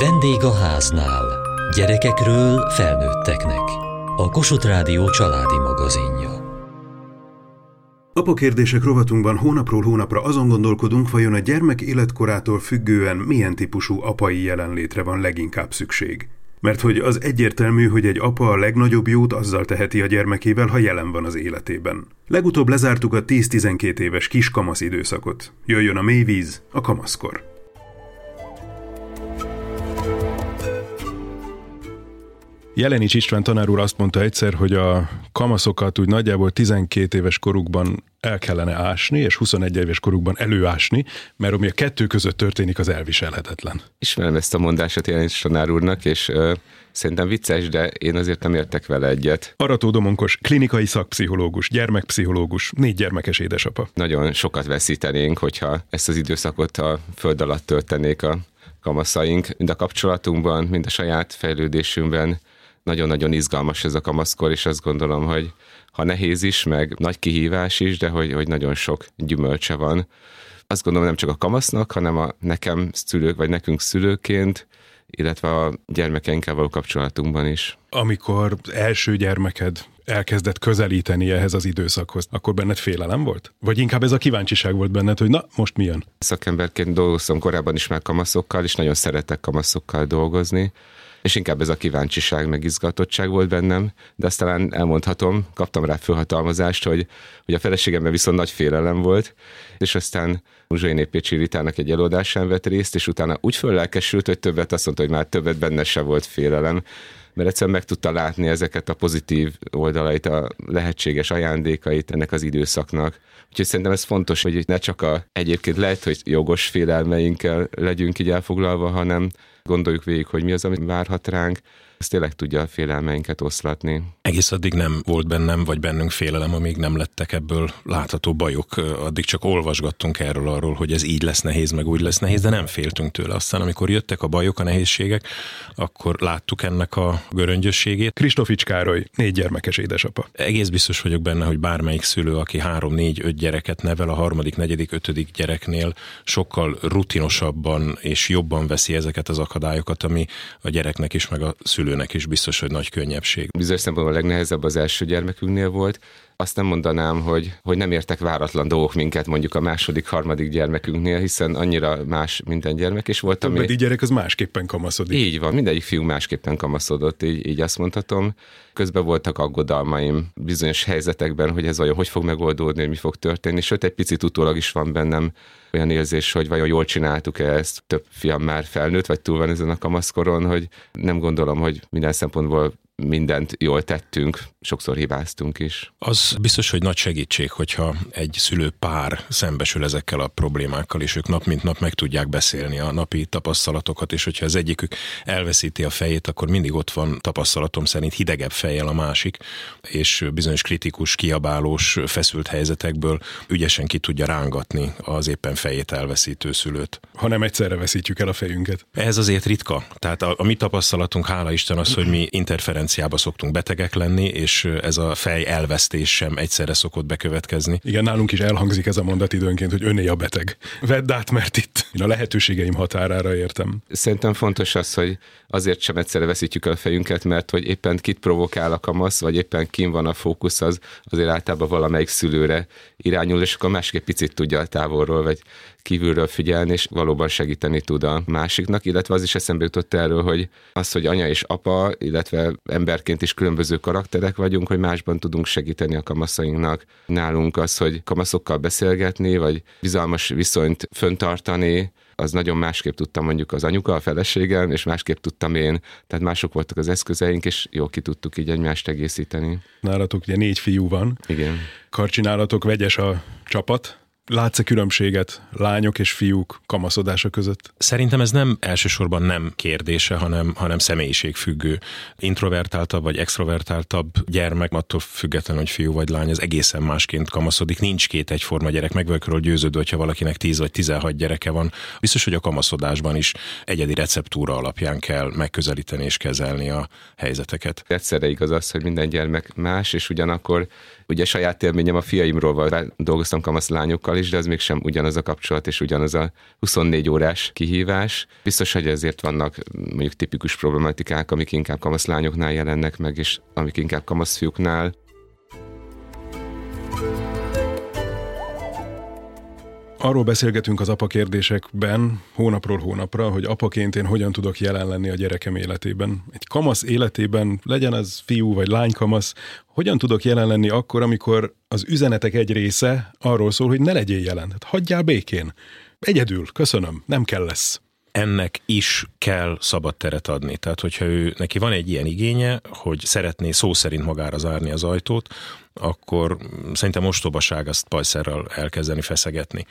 Vendég a háznál. Gyerekekről felnőtteknek. A Kossuth Rádió családi magazinja. Apa kérdések rovatunkban hónapról hónapra azon gondolkodunk, vajon a gyermek életkorától függően milyen típusú apai jelenlétre van leginkább szükség. Mert hogy az egyértelmű, hogy egy apa a legnagyobb jót azzal teheti a gyermekével, ha jelen van az életében. Legutóbb lezártuk a 10-12 éves kiskamasz időszakot. Jöjjön a mélyvíz, a kamaszkor. Jelenics István tanár úr azt mondta egyszer, hogy a kamaszokat úgy nagyjából 12 éves korukban el kellene ásni, és 21 éves korukban előásni, mert ami a kettő között történik, az elviselhetetlen. Ismerem ezt a mondását Jelenics tanár úrnak, és ö, szerintem vicces, de én azért nem értek vele egyet. Arató Domonkos, klinikai szakpszichológus, gyermekpszichológus, négy gyermekes édesapa. Nagyon sokat veszítenénk, hogyha ezt az időszakot a föld alatt töltenék a kamaszaink, mind a kapcsolatunkban, mind a saját fejlődésünkben nagyon-nagyon izgalmas ez a kamaszkor, és azt gondolom, hogy ha nehéz is, meg nagy kihívás is, de hogy, hogy nagyon sok gyümölcse van. Azt gondolom nem csak a kamasznak, hanem a nekem szülők, vagy nekünk szülőként, illetve a gyermekeinkkel való kapcsolatunkban is. Amikor első gyermeked elkezdett közelíteni ehhez az időszakhoz, akkor benned félelem volt? Vagy inkább ez a kíváncsiság volt benned, hogy na, most milyen? Szakemberként dolgoztam korábban is már kamaszokkal, és nagyon szeretek kamaszokkal dolgozni és inkább ez a kíváncsiság, meg izgatottság volt bennem, de azt talán elmondhatom, kaptam rá fölhatalmazást, hogy, hogy a feleségemben viszont nagy félelem volt, és aztán Uzsai Pécsi Ritának egy előadásán vett részt, és utána úgy föllelkesült, hogy többet azt mondta, hogy már többet benne se volt félelem, mert egyszerűen meg tudta látni ezeket a pozitív oldalait, a lehetséges ajándékait ennek az időszaknak. Úgyhogy szerintem ez fontos, hogy ne csak a egyébként lehet, hogy jogos félelmeinkkel legyünk így elfoglalva, hanem gondoljuk végig, hogy mi az, ami várhat ránk, ez tényleg tudja a félelmeinket oszlatni. Egész addig nem volt bennem, vagy bennünk félelem, amíg nem lettek ebből látható bajok. Addig csak olvasgattunk erről arról, hogy ez így lesz nehéz, meg úgy lesz nehéz, de nem féltünk tőle. Aztán, amikor jöttek a bajok, a nehézségek, akkor láttuk ennek a göröngyösségét. Kristofics Károly, négy gyermekes édesapa. Egész biztos vagyok benne, hogy bármelyik szülő, aki három, négy, öt gyereket nevel, a harmadik, negyedik, ötödik gyereknél sokkal rutinosabban és jobban veszi ezeket az akadályokat, ami a gyereknek is, meg a szülő szülőnek is biztos, hogy nagy könnyebbség. Bizonyos szempontból a legnehezebb az első gyermekünknél volt. Azt nem mondanám, hogy, hogy nem értek váratlan dolgok minket mondjuk a második, harmadik gyermekünknél, hiszen annyira más minden gyermek, és volt, ami... gyerek az másképpen kamaszodik. Így van, mindegyik fiú másképpen kamaszodott, így, így azt mondhatom. Közben voltak aggodalmaim bizonyos helyzetekben, hogy ez vajon hogy fog megoldódni, hogy mi fog történni, sőt egy picit utólag is van bennem olyan érzés, hogy vajon jól csináltuk-e ezt. Több fiam már felnőtt, vagy túl van ezen a kamaszkoron, hogy nem gondolom, hogy minden szempontból mindent jól tettünk, sokszor hibáztunk is. Az biztos, hogy nagy segítség, hogyha egy szülő pár szembesül ezekkel a problémákkal, és ők nap mint nap meg tudják beszélni a napi tapasztalatokat, és hogyha az egyikük elveszíti a fejét, akkor mindig ott van tapasztalatom szerint hidegebb fejjel a másik, és bizonyos kritikus, kiabálós, feszült helyzetekből ügyesen ki tudja rángatni az éppen fejét elveszítő szülőt. Ha nem egyszerre veszítjük el a fejünket. Ez azért ritka. Tehát a, a mi tapasztalatunk, hála Isten az, hogy mi interferenciát demenciába szoktunk betegek lenni, és ez a fej elvesztés sem egyszerre szokott bekövetkezni. Igen, nálunk is elhangzik ez a mondat időnként, hogy öné a beteg. Vedd át, mert itt én a lehetőségeim határára értem. Szerintem fontos az, hogy azért sem egyszerre veszítjük el a fejünket, mert hogy éppen kit provokál a kamasz, vagy éppen kim van a fókusz, az azért általában valamelyik szülőre irányul, és akkor másik egy picit tudja a távolról, vagy kívülről figyelni, és valóban segíteni tud a másiknak, illetve az is eszembe jutott erről, hogy az, hogy anya és apa, illetve emberként is különböző karakterek vagyunk, hogy másban tudunk segíteni a kamaszainknak. Nálunk az, hogy kamaszokkal beszélgetni, vagy bizalmas viszonyt föntartani, az nagyon másképp tudtam mondjuk az anyuka, a feleségem, és másképp tudtam én. Tehát mások voltak az eszközeink, és jól ki tudtuk így egymást egészíteni. Nálatok ugye négy fiú van. Igen. Karcsi nálatok vegyes a csapat, Látsz-e különbséget lányok és fiúk kamaszodása között? Szerintem ez nem elsősorban nem kérdése, hanem, hanem személyiségfüggő. Introvertáltabb vagy extrovertáltabb gyermek, attól függetlenül, hogy fiú vagy lány, ez egészen másként kamaszodik. Nincs két egyforma gyerek, meg vagyok győződő, hogyha valakinek 10 vagy 16 gyereke van. Biztos, hogy a kamaszodásban is egyedi receptúra alapján kell megközelíteni és kezelni a helyzeteket. Egyszerre igaz az, hogy minden gyermek más, és ugyanakkor ugye saját élményem a fiaimról van, dolgoztam kamasz lányokkal, is, de az mégsem ugyanaz a kapcsolat és ugyanaz a 24 órás kihívás. Biztos, hogy ezért vannak mondjuk tipikus problematikák, amik inkább kamaszlányoknál jelennek meg, és amik inkább kamaszfiúknál. Arról beszélgetünk az apa kérdésekben hónapról hónapra, hogy apaként én hogyan tudok jelen lenni a gyerekem életében. Egy kamasz életében, legyen az fiú vagy lány kamasz, hogyan tudok jelen lenni akkor, amikor az üzenetek egy része arról szól, hogy ne legyél jelen. Hát hagyjál békén. Egyedül, köszönöm, nem kell lesz ennek is kell szabad teret adni. Tehát, hogyha ő, neki van egy ilyen igénye, hogy szeretné szó szerint magára zárni az ajtót, akkor szerintem ostobaság azt pajszerrel elkezdeni feszegetni.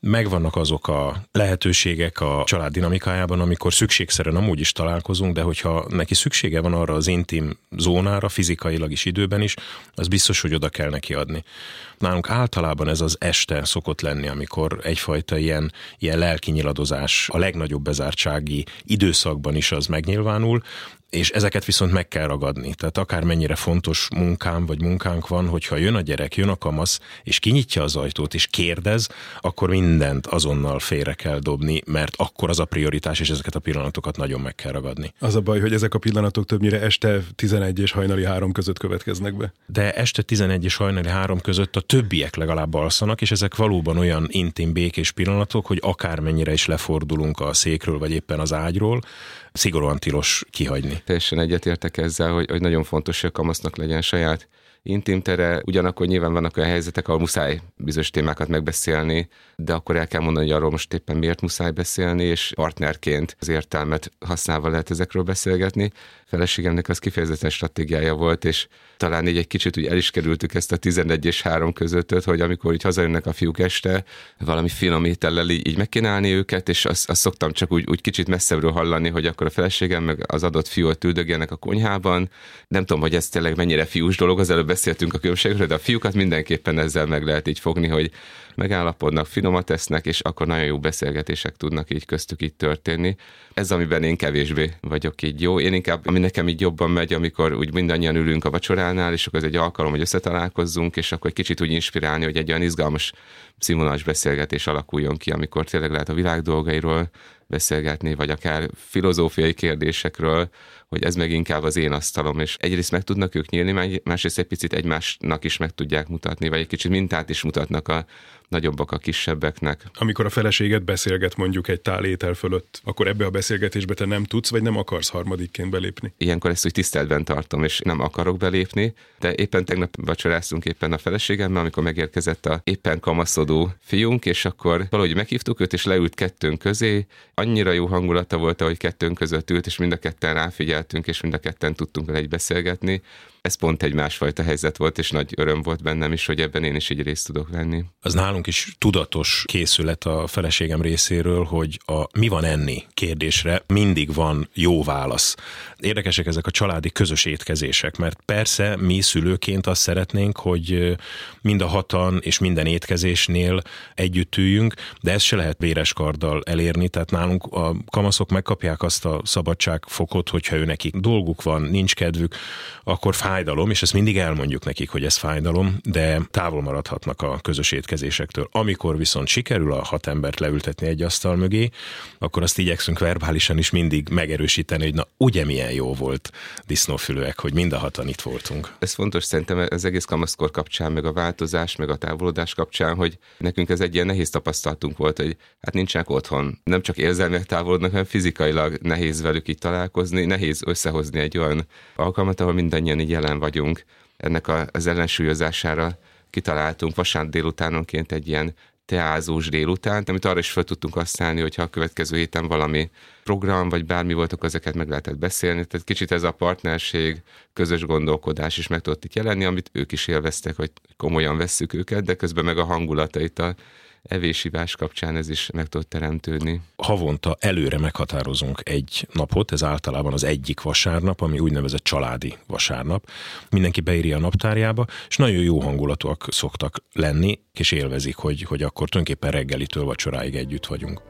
Megvannak azok a lehetőségek a család dinamikájában, amikor szükségszerűen amúgy is találkozunk, de hogyha neki szüksége van arra az intim zónára, fizikailag is időben is, az biztos, hogy oda kell neki adni. Nálunk általában ez az este szokott lenni, amikor egyfajta ilyen, ilyen lelki nyiladozás a legnagyobb bezártsági időszakban is az megnyilvánul, és ezeket viszont meg kell ragadni. Tehát akár mennyire fontos munkám vagy munkánk van, hogyha jön a gyerek, jön a kamasz, és kinyitja az ajtót, és kérdez, akkor mindent azonnal félre kell dobni, mert akkor az a prioritás, és ezeket a pillanatokat nagyon meg kell ragadni. Az a baj, hogy ezek a pillanatok többnyire este 11 és hajnali 3 között következnek be. De este 11 és hajnali 3 között a többiek legalább alszanak, és ezek valóban olyan intim, békés pillanatok, hogy akármennyire is lefordulunk a székről, vagy éppen az ágyról, szigorúan tilos kihagyni. Teljesen egyetértek ezzel, hogy, hogy nagyon fontos, hogy a kamasznak legyen saját intim tere, ugyanakkor nyilván vannak olyan helyzetek, ahol muszáj bizonyos témákat megbeszélni, de akkor el kell mondani, hogy arról most éppen miért muszáj beszélni, és partnerként az értelmet használva lehet ezekről beszélgetni. Feleségemnek az kifejezetten stratégiája volt, és talán így egy kicsit úgy el is kerültük ezt a 11 és 3 közöttöt, hogy amikor így hazajönnek a fiúk este, valami finom étellel így, így megkínálni őket, és azt, azt szoktam csak úgy, úgy kicsit messzebbről hallani, hogy akkor a feleségem meg az adott fiú ott üldögélnek a konyhában. Nem tudom, hogy ez tényleg mennyire fiús dolog, az előbb beszéltünk a különbségről, de a fiúkat mindenképpen ezzel meg lehet így fogni, hogy megállapodnak, finomat tesznek, és akkor nagyon jó beszélgetések tudnak így köztük itt történni. Ez, amiben én kevésbé vagyok így jó. Én inkább, ami nekem így jobban megy, amikor úgy mindannyian ülünk a vacsoránál, és akkor ez egy alkalom, hogy összetalálkozzunk, és akkor egy kicsit úgy inspirálni, hogy egy olyan izgalmas színvonalas beszélgetés alakuljon ki, amikor tényleg lehet a világ dolgairól beszélgetni, vagy akár filozófiai kérdésekről, hogy ez meg inkább az én asztalom, és egyrészt meg tudnak ők nyílni, másrészt egy picit egymásnak is meg tudják mutatni, vagy egy kicsit mintát is mutatnak a nagyobbak a kisebbeknek. Amikor a feleséget beszélget mondjuk egy tál étel fölött, akkor ebbe a beszélgetésbe te nem tudsz, vagy nem akarsz harmadikként belépni? Ilyenkor ezt úgy tiszteletben tartom, és nem akarok belépni, de éppen tegnap vacsoráztunk éppen a feleségemmel, amikor megérkezett a éppen kamaszodó fiunk, és akkor valahogy meghívtuk őt, és leült kettőnk közé. Annyira jó hangulata volt, ahogy kettőnk között ült, és mind a ketten ráfigyeltünk, és mind a ketten tudtunk vele egy beszélgetni ez pont egy másfajta helyzet volt, és nagy öröm volt bennem is, hogy ebben én is egy részt tudok venni. Az nálunk is tudatos készület a feleségem részéről, hogy a mi van enni kérdésre mindig van jó válasz. Érdekesek ezek a családi közös étkezések, mert persze mi szülőként azt szeretnénk, hogy mind a hatan és minden étkezésnél együtt üljünk, de ezt se lehet véres karddal elérni, tehát nálunk a kamaszok megkapják azt a szabadságfokot, hogyha ő nekik dolguk van, nincs kedvük, akkor fájdalom, és ezt mindig elmondjuk nekik, hogy ez fájdalom, de távol maradhatnak a közös étkezésektől. Amikor viszont sikerül a hat embert leültetni egy asztal mögé, akkor azt igyekszünk verbálisan is mindig megerősíteni, hogy na ugye milyen jó volt disznófülőek, hogy mind a hatan itt voltunk. Ez fontos szerintem az egész kamaszkor kapcsán, meg a változás, meg a távolodás kapcsán, hogy nekünk ez egy ilyen nehéz tapasztalatunk volt, hogy hát nincsenek otthon. Nem csak érzelmileg távolodnak, hanem fizikailag nehéz velük itt találkozni, nehéz összehozni egy olyan alkalmat, ahol mindannyian így jelen vagyunk. Ennek az ellensúlyozására kitaláltunk vasárnap délutánonként egy ilyen teázós délután, amit arra is fel tudtunk használni, hogyha a következő héten valami program, vagy bármi volt, akkor ezeket meg lehetett beszélni. Tehát kicsit ez a partnerség, közös gondolkodás is meg tudott itt jelenni, amit ők is élveztek, hogy komolyan vesszük őket, de közben meg a hangulatait a evésivás kapcsán ez is meg tud teremtődni. Havonta előre meghatározunk egy napot, ez általában az egyik vasárnap, ami úgynevezett családi vasárnap. Mindenki beírja a naptárjába, és nagyon jó hangulatúak szoktak lenni, és élvezik, hogy, hogy akkor tulajdonképpen reggelitől vacsoráig együtt vagyunk.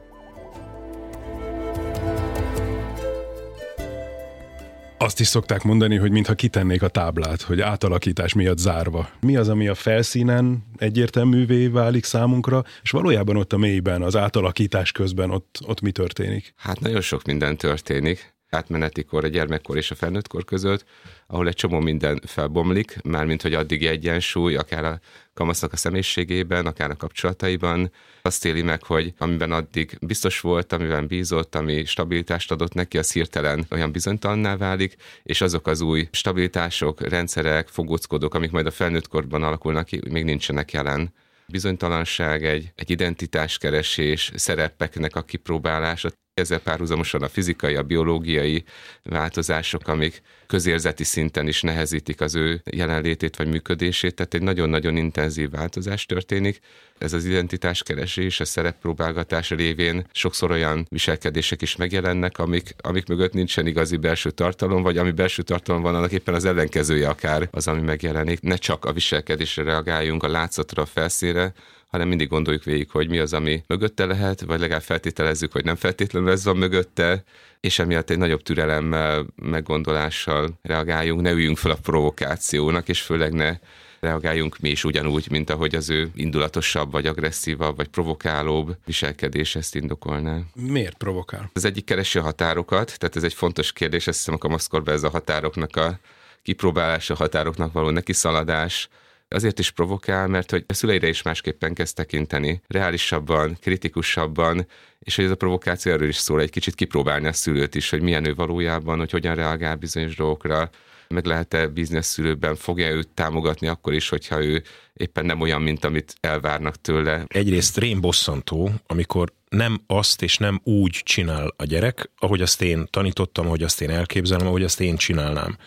Azt is szokták mondani, hogy mintha kitennék a táblát, hogy átalakítás miatt zárva. Mi az, ami a felszínen egyértelművé válik számunkra, és valójában ott a mélyben, az átalakítás közben ott, ott mi történik? Hát nagyon sok minden történik átmeneti kor, a gyermekkor és a felnőttkor között, ahol egy csomó minden felbomlik, mármint hogy addig egyensúly, akár a kamasznak a személyiségében, akár a kapcsolataiban. Azt éli meg, hogy amiben addig biztos volt, amiben bízott, ami stabilitást adott neki, az hirtelen olyan bizonytalanná válik, és azok az új stabilitások, rendszerek, fogóckodók, amik majd a felnőttkorban alakulnak ki, még nincsenek jelen bizonytalanság, egy, egy identitáskeresés, szerepeknek a kipróbálása, ezzel párhuzamosan a fizikai, a biológiai változások, amik közérzeti szinten is nehezítik az ő jelenlétét vagy működését, tehát egy nagyon-nagyon intenzív változás történik. Ez az identitáskeresés, a szereppróbálgatás révén sokszor olyan viselkedések is megjelennek, amik, amik mögött nincsen igazi belső tartalom, vagy ami belső tartalom van, annak éppen az ellenkezője akár az, ami megjelenik. Ne csak a viselkedésre reagáljunk, a látszatra, a felszínre, hanem mindig gondoljuk végig, hogy mi az, ami mögötte lehet, vagy legalább feltételezzük, hogy nem feltétlenül ez van mögötte, és emiatt egy nagyobb türelemmel, meggondolással reagáljunk, ne üljünk fel a provokációnak, és főleg ne reagáljunk mi is ugyanúgy, mint ahogy az ő indulatosabb, vagy agresszívabb, vagy provokálóbb viselkedés ezt indokolná. Miért provokál? Az egyik keresi a határokat, tehát ez egy fontos kérdés, azt hiszem a kamaszkorban ez a határoknak a kipróbálása, a határoknak való nekiszaladás, azért is provokál, mert hogy a szüleire is másképpen kezd tekinteni, reálisabban, kritikusabban, és hogy ez a provokáció erről is szól, egy kicsit kipróbálni a szülőt is, hogy milyen ő valójában, hogy hogyan reagál bizonyos dolgokra, meg lehet-e bízni a szülőben, fogja őt támogatni akkor is, hogyha ő éppen nem olyan, mint amit elvárnak tőle. Egyrészt rém bosszantó, amikor nem azt és nem úgy csinál a gyerek, ahogy azt én tanítottam, ahogy azt én elképzelem, ahogy azt én csinálnám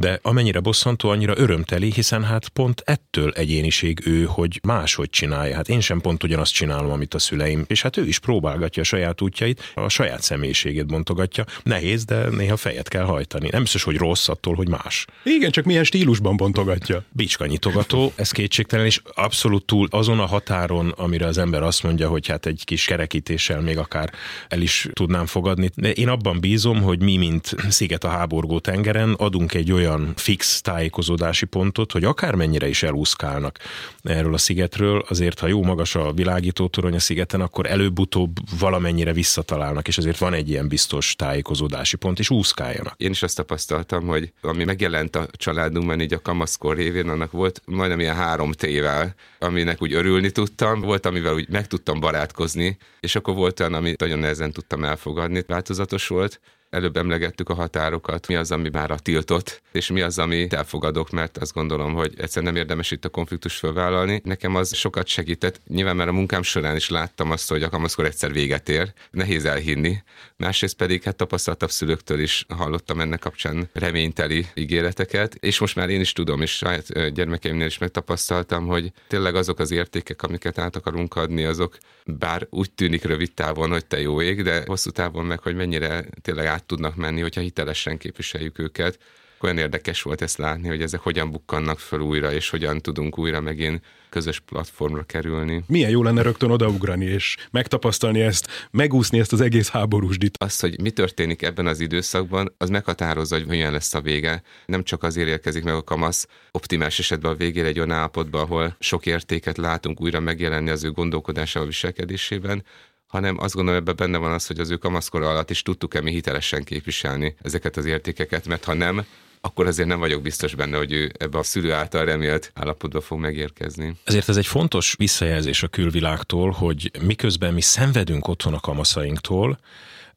de amennyire bosszantó, annyira örömteli, hiszen hát pont ettől egyéniség ő, hogy máshogy csinálja. Hát én sem pont ugyanazt csinálom, amit a szüleim, és hát ő is próbálgatja a saját útjait, a saját személyiségét bontogatja. Nehéz, de néha fejet kell hajtani. Nem biztos, hogy rossz attól, hogy más. Igen, csak milyen stílusban bontogatja. Bicska nyitogató, ez kétségtelen, és abszolút túl azon a határon, amire az ember azt mondja, hogy hát egy kis kerekítéssel még akár el is tudnám fogadni. De én abban bízom, hogy mi, mint sziget a háborgó tengeren, adunk egy olyan olyan fix tájékozódási pontot, hogy akármennyire is elúszkálnak erről a szigetről, azért ha jó magas a világító torony a szigeten, akkor előbb-utóbb valamennyire visszatalálnak, és azért van egy ilyen biztos tájékozódási pont, és úszkáljanak. Én is azt tapasztaltam, hogy ami megjelent a családunkban így a kamaszkor révén, annak volt majdnem ilyen három tével, aminek úgy örülni tudtam, volt, amivel úgy meg tudtam barátkozni, és akkor volt olyan, amit nagyon nehezen tudtam elfogadni, változatos volt, Előbb emlegettük a határokat, mi az, ami már a tiltott, és mi az, ami elfogadok, mert azt gondolom, hogy egyszerűen nem érdemes itt a konfliktus fölvállalni. Nekem az sokat segített. Nyilván már a munkám során is láttam azt, hogy a kamaszkor egyszer véget ér. Nehéz elhinni. Másrészt pedig hát tapasztaltabb szülőktől is hallottam ennek kapcsán reményteli ígéreteket, és most már én is tudom, és saját gyermekeimnél is megtapasztaltam, hogy tényleg azok az értékek, amiket át akarunk adni, azok bár úgy tűnik rövid távon, hogy te jó ég, de hosszú távon meg, hogy mennyire tényleg át tudnak menni, hogyha hitelesen képviseljük őket. Olyan érdekes volt ezt látni, hogy ezek hogyan bukkannak föl újra, és hogyan tudunk újra megint közös platformra kerülni. Milyen jó lenne rögtön odaugrani, és megtapasztalni ezt, megúszni ezt az egész háborúsdit. Azt, hogy mi történik ebben az időszakban, az meghatározza, hogy milyen lesz a vége. Nem csak azért érkezik meg a kamasz, optimális esetben a végére egy olyan állapotban, ahol sok értéket látunk újra megjelenni az ő gondolkodásával, viselkedésében, hanem azt gondolom, ebben benne van az, hogy az ő kamaszkor alatt is tudtuk-e mi hitelesen képviselni ezeket az értékeket, mert ha nem, akkor azért nem vagyok biztos benne, hogy ő ebbe a szülő által remélt állapotba fog megérkezni. Ezért ez egy fontos visszajelzés a külvilágtól, hogy miközben mi szenvedünk otthon a kamaszainktól,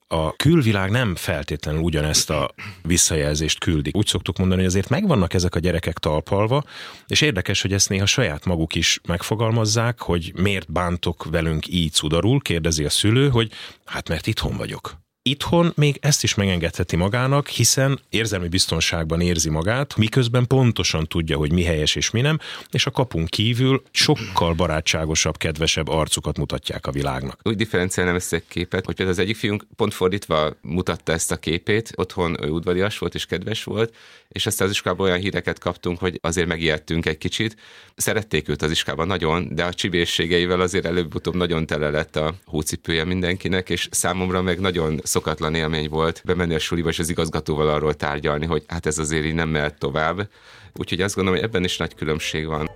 a külvilág nem feltétlenül ugyanezt a visszajelzést küldi. Úgy szoktuk mondani, hogy azért megvannak ezek a gyerekek talpalva, és érdekes, hogy ezt néha saját maguk is megfogalmazzák, hogy miért bántok velünk így cudarul, kérdezi a szülő, hogy hát mert itthon vagyok. Itthon még ezt is megengedheti magának, hiszen érzelmi biztonságban érzi magát, miközben pontosan tudja, hogy mi helyes és mi nem, és a kapunk kívül sokkal barátságosabb, kedvesebb arcukat mutatják a világnak. Úgy differenciálnám ezt egy képet, hogy például az egyik fiunk pont fordítva mutatta ezt a képét, otthon ő udvarias volt és kedves volt, és aztán az iskában olyan híreket kaptunk, hogy azért megijedtünk egy kicsit. Szerették őt az iskában nagyon, de a csibészségeivel azért előbb-utóbb nagyon tele lett a hócipője mindenkinek, és számomra meg nagyon szokatlan élmény volt bemenni a suliba és az igazgatóval arról tárgyalni, hogy hát ez azért így nem mehet tovább. Úgyhogy azt gondolom, hogy ebben is nagy különbség van.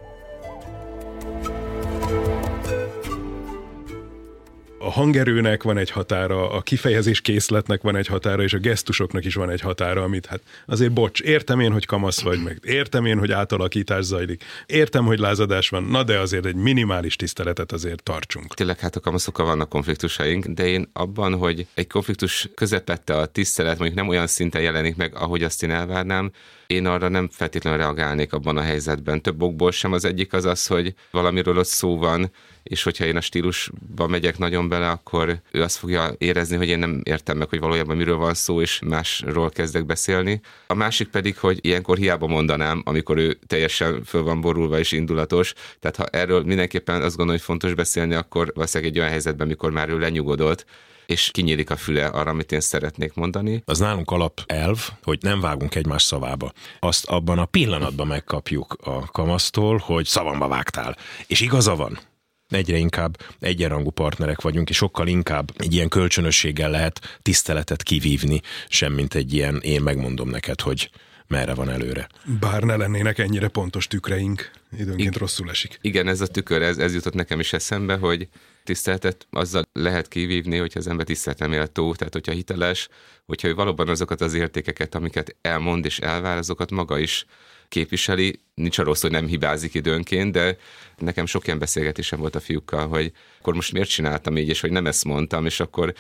A hangerőnek van egy határa, a kifejezés készletnek van egy határa, és a gesztusoknak is van egy határa, amit hát azért bocs, értem én, hogy kamasz vagy meg, értem én, hogy átalakítás zajlik, értem, hogy lázadás van, na de azért egy minimális tiszteletet azért tartsunk. Tényleg hát a kamaszokkal vannak konfliktusaink, de én abban, hogy egy konfliktus közepette a tisztelet mondjuk nem olyan szinten jelenik meg, ahogy azt én elvárnám, én arra nem feltétlenül reagálnék abban a helyzetben. Több okból sem. Az egyik az az, hogy valamiről ott szó van, és hogyha én a stílusba megyek nagyon bele, akkor ő azt fogja érezni, hogy én nem értem meg, hogy valójában miről van szó, és másról kezdek beszélni. A másik pedig, hogy ilyenkor hiába mondanám, amikor ő teljesen föl van borulva és indulatos. Tehát ha erről mindenképpen azt gondolom, hogy fontos beszélni, akkor valószínűleg egy olyan helyzetben, amikor már ő lenyugodott, és kinyílik a füle arra, amit én szeretnék mondani. Az nálunk alap elv, hogy nem vágunk egymás szavába. Azt abban a pillanatban megkapjuk a kamasztól, hogy szavamba vágtál. És igaza van egyre inkább egyenrangú partnerek vagyunk, és sokkal inkább egy ilyen kölcsönösséggel lehet tiszteletet kivívni, semmint egy ilyen én megmondom neked, hogy merre van előre. Bár ne lennének ennyire pontos tükreink, időnként I- rosszul esik. Igen, ez a tükör, ez, ez jutott nekem is eszembe, hogy tiszteletet azzal lehet kivívni, hogyha az ember tiszteleteméltó, tehát hogyha hiteles, hogyha ő valóban azokat az értékeket, amiket elmond és elvár, azokat maga is képviseli. Nincs arról szó, hogy nem hibázik időnként, de nekem sok ilyen beszélgetésem volt a fiúkkal, hogy akkor most miért csináltam így, és hogy nem ezt mondtam, és akkor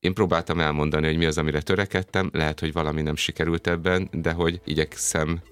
én próbáltam elmondani, hogy mi az, amire törekedtem, lehet, hogy valami nem sikerült ebben, de hogy igyekszem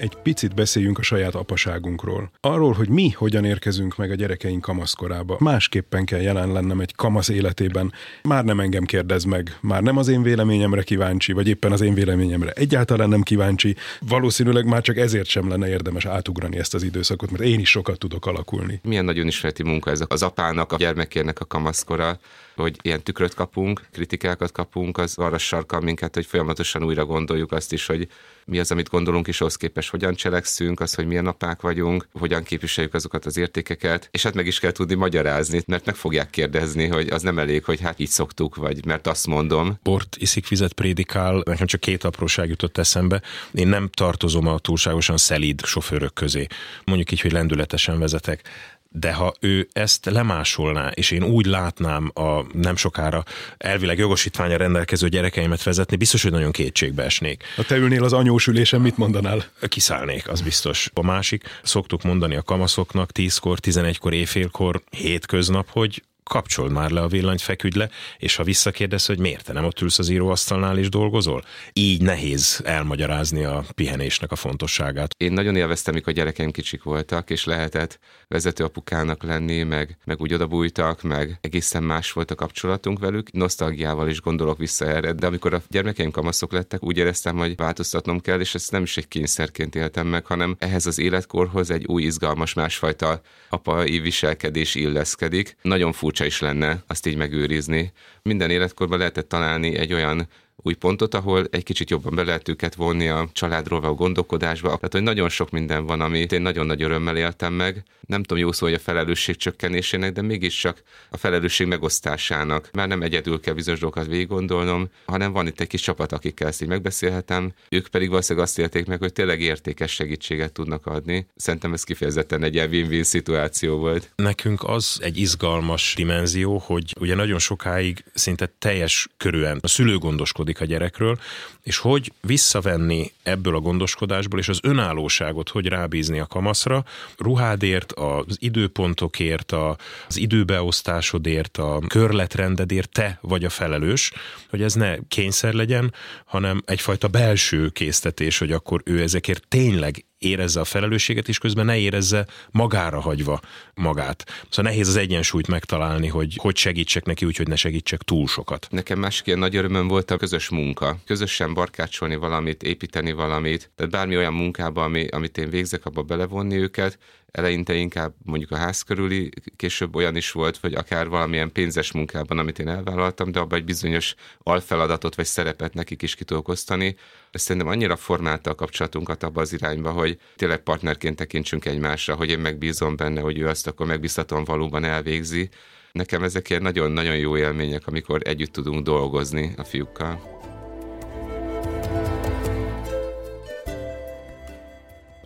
egy picit beszéljünk a saját apaságunkról. Arról, hogy mi hogyan érkezünk meg a gyerekeink kamaszkorába. Másképpen kell jelen lennem egy kamasz életében. Már nem engem kérdez meg, már nem az én véleményemre kíváncsi, vagy éppen az én véleményemre egyáltalán nem kíváncsi. Valószínűleg már csak ezért sem lenne érdemes átugrani ezt az időszakot, mert én is sokat tudok alakulni. Milyen nagyon ismereti munka ez az apának, a gyermekének a kamaszkora hogy ilyen tükröt kapunk, kritikákat kapunk, az arra sarkal minket, hogy folyamatosan újra gondoljuk azt is, hogy mi az, amit gondolunk, és ahhoz képest hogyan cselekszünk, az, hogy milyen apák vagyunk, hogyan képviseljük azokat az értékeket, és hát meg is kell tudni magyarázni, mert meg fogják kérdezni, hogy az nem elég, hogy hát így szoktuk, vagy mert azt mondom. Bort iszik, fizet, prédikál, nekem csak két apróság jutott eszembe. Én nem tartozom a túlságosan szelíd sofőrök közé. Mondjuk így, hogy lendületesen vezetek de ha ő ezt lemásolná, és én úgy látnám a nem sokára elvileg jogosítványa rendelkező gyerekeimet vezetni, biztos, hogy nagyon kétségbe esnék. Ha te ülnél az anyós ülésen, mit mondanál? Kiszállnék, az biztos. A másik, szoktuk mondani a kamaszoknak 10-kor, 11-kor, éjfélkor, hétköznap, hogy kapcsold már le a villanyt, feküdj le, és ha visszakérdez, hogy miért te nem ott ülsz az íróasztalnál és dolgozol, így nehéz elmagyarázni a pihenésnek a fontosságát. Én nagyon élveztem, mikor a gyerekeim kicsik voltak, és lehetett vezető apukának lenni, meg, meg úgy odabújtak, meg egészen más volt a kapcsolatunk velük. Nosztalgiával is gondolok vissza erre, de amikor a gyermekeim kamaszok lettek, úgy éreztem, hogy változtatnom kell, és ezt nem is egy kényszerként éltem meg, hanem ehhez az életkorhoz egy új, izgalmas, másfajta apai viselkedés illeszkedik. Nagyon furcsa furcsa is lenne azt így megőrizni. Minden életkorban lehetett találni egy olyan új pontot, ahol egy kicsit jobban be lehet őket vonni a családról való gondolkodásba. Tehát, hogy nagyon sok minden van, amit én nagyon nagy örömmel éltem meg. Nem tudom jó szó, hogy a felelősség csökkenésének, de mégiscsak a felelősség megosztásának. Már nem egyedül kell bizonyos dolgokat végig gondolnom, hanem van itt egy kis csapat, akikkel ezt így megbeszélhetem. Ők pedig valószínűleg azt élték meg, hogy tényleg értékes segítséget tudnak adni. Szerintem ez kifejezetten egy ilyen win-win szituáció volt. Nekünk az egy izgalmas dimenzió, hogy ugye nagyon sokáig szinte teljes körűen a szülő gondoskodik gondoskodik a gyerekről, és hogy visszavenni ebből a gondoskodásból, és az önállóságot hogy rábízni a kamaszra, ruhádért, az időpontokért, az időbeosztásodért, a körletrendedért te vagy a felelős, hogy ez ne kényszer legyen, hanem egyfajta belső késztetés, hogy akkor ő ezekért tényleg érezze a felelősséget, és közben ne érezze magára hagyva magát. Szóval nehéz az egyensúlyt megtalálni, hogy hogy segítsek neki úgy, hogy ne segítsek túl sokat. Nekem másik ilyen nagy örömöm volt a közös munka. Közösen barkácsolni valamit, építeni valamit, tehát bármi olyan munkába, ami, amit én végzek, abba belevonni őket, eleinte inkább mondjuk a ház körüli, később olyan is volt, vagy akár valamilyen pénzes munkában, amit én elvállaltam, de abban egy bizonyos alfeladatot vagy szerepet nekik is ki tudok osztani. Szerintem annyira formálta a kapcsolatunkat abba az irányba, hogy tényleg partnerként tekintsünk egymásra, hogy én megbízom benne, hogy ő azt akkor megbízhatóan valóban elvégzi. Nekem ezek ilyen nagyon-nagyon jó élmények, amikor együtt tudunk dolgozni a fiúkkal.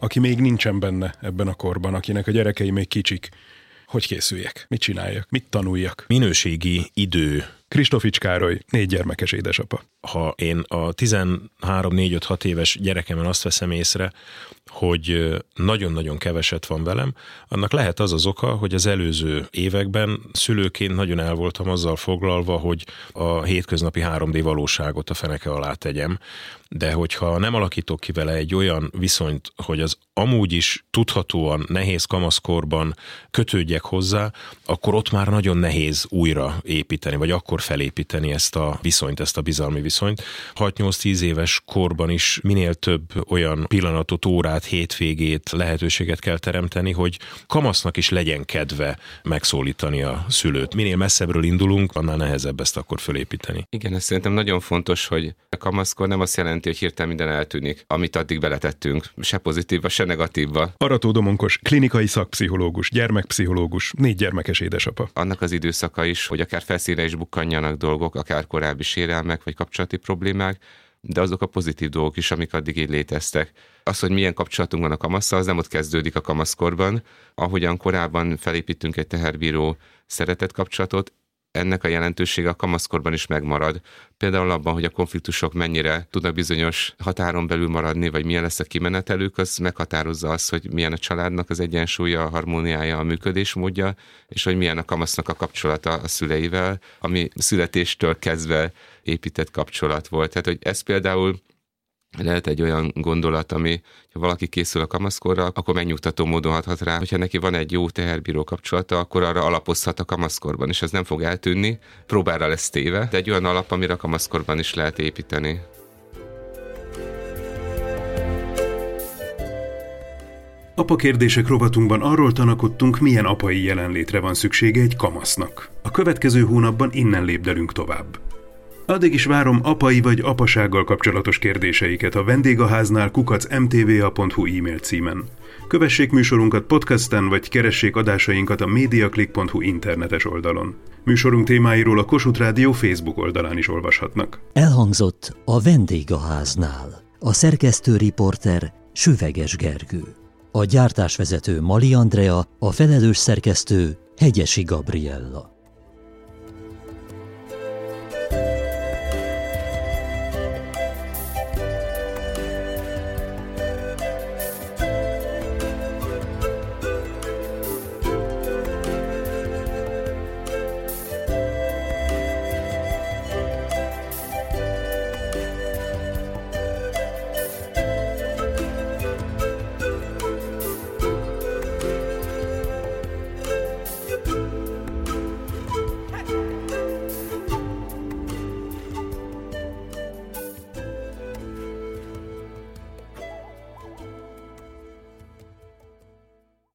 Aki még nincsen benne ebben a korban, akinek a gyerekei még kicsik, hogy készüljek, mit csináljak, mit tanuljak. Minőségi idő. Kristofics Károly, négy gyermekes édesapa. Ha én a 13-4-5-6 éves gyerekemen azt veszem észre, hogy nagyon-nagyon keveset van velem, annak lehet az az oka, hogy az előző években szülőként nagyon el voltam azzal foglalva, hogy a hétköznapi 3D valóságot a feneke alá tegyem, de hogyha nem alakítok ki vele egy olyan viszonyt, hogy az amúgy is tudhatóan nehéz kamaszkorban kötődjek hozzá, akkor ott már nagyon nehéz újra építeni, vagy akkor felépíteni ezt a viszonyt, ezt a bizalmi viszonyt. 6-8-10 éves korban is minél több olyan pillanatot, órát, hétvégét, lehetőséget kell teremteni, hogy kamasznak is legyen kedve megszólítani a szülőt. Minél messzebbről indulunk, annál nehezebb ezt akkor fölépíteni. Igen, ez szerintem nagyon fontos, hogy a kamaszkor nem azt jelenti, hogy hirtelen minden eltűnik, amit addig beletettünk, se pozitívba, se negatívba. Arató Domonkos, klinikai szakpszichológus, gyermekpszichológus, négy gyermekes édesapa. Annak az időszaka is, hogy akár felszínre is bukkanjanak dolgok, akár korábbi sérelmek vagy kapcsolati problémák, de azok a pozitív dolgok is, amik addig így léteztek. Az, hogy milyen kapcsolatunk van a kamasszal, az nem ott kezdődik a kamaszkorban. Ahogyan korábban felépítünk egy teherbíró szeretet kapcsolatot, ennek a jelentősége a kamaszkorban is megmarad. Például abban, hogy a konfliktusok mennyire tudnak bizonyos határon belül maradni, vagy milyen lesz a kimenetelük, az meghatározza azt, hogy milyen a családnak az egyensúlya, a harmóniája, a működésmódja, és hogy milyen a kamasznak a kapcsolata a szüleivel, ami születéstől kezdve épített kapcsolat volt. Tehát, hogy ez például lehet egy olyan gondolat, ami, ha valaki készül a kamaszkorra, akkor megnyugtató módon hathat rá, hogyha neki van egy jó teherbíró kapcsolata, akkor arra alapozhat a kamaszkorban, és ez nem fog eltűnni, próbára lesz téve, de egy olyan alap, amire a kamaszkorban is lehet építeni. Apa kérdések rovatunkban arról tanakodtunk, milyen apai jelenlétre van szüksége egy kamasznak. A következő hónapban innen lépdelünk tovább. Addig is várom apai vagy apasággal kapcsolatos kérdéseiket a vendégháznál kukacmtva.hu e-mail címen. Kövessék műsorunkat podcasten, vagy keressék adásainkat a mediaclick.hu internetes oldalon. Műsorunk témáiról a Kossuth Rádió Facebook oldalán is olvashatnak. Elhangzott a vendégháznál. A szerkesztő riporter Süveges Gergő. A gyártásvezető Mali Andrea, a felelős szerkesztő Hegyesi Gabriella.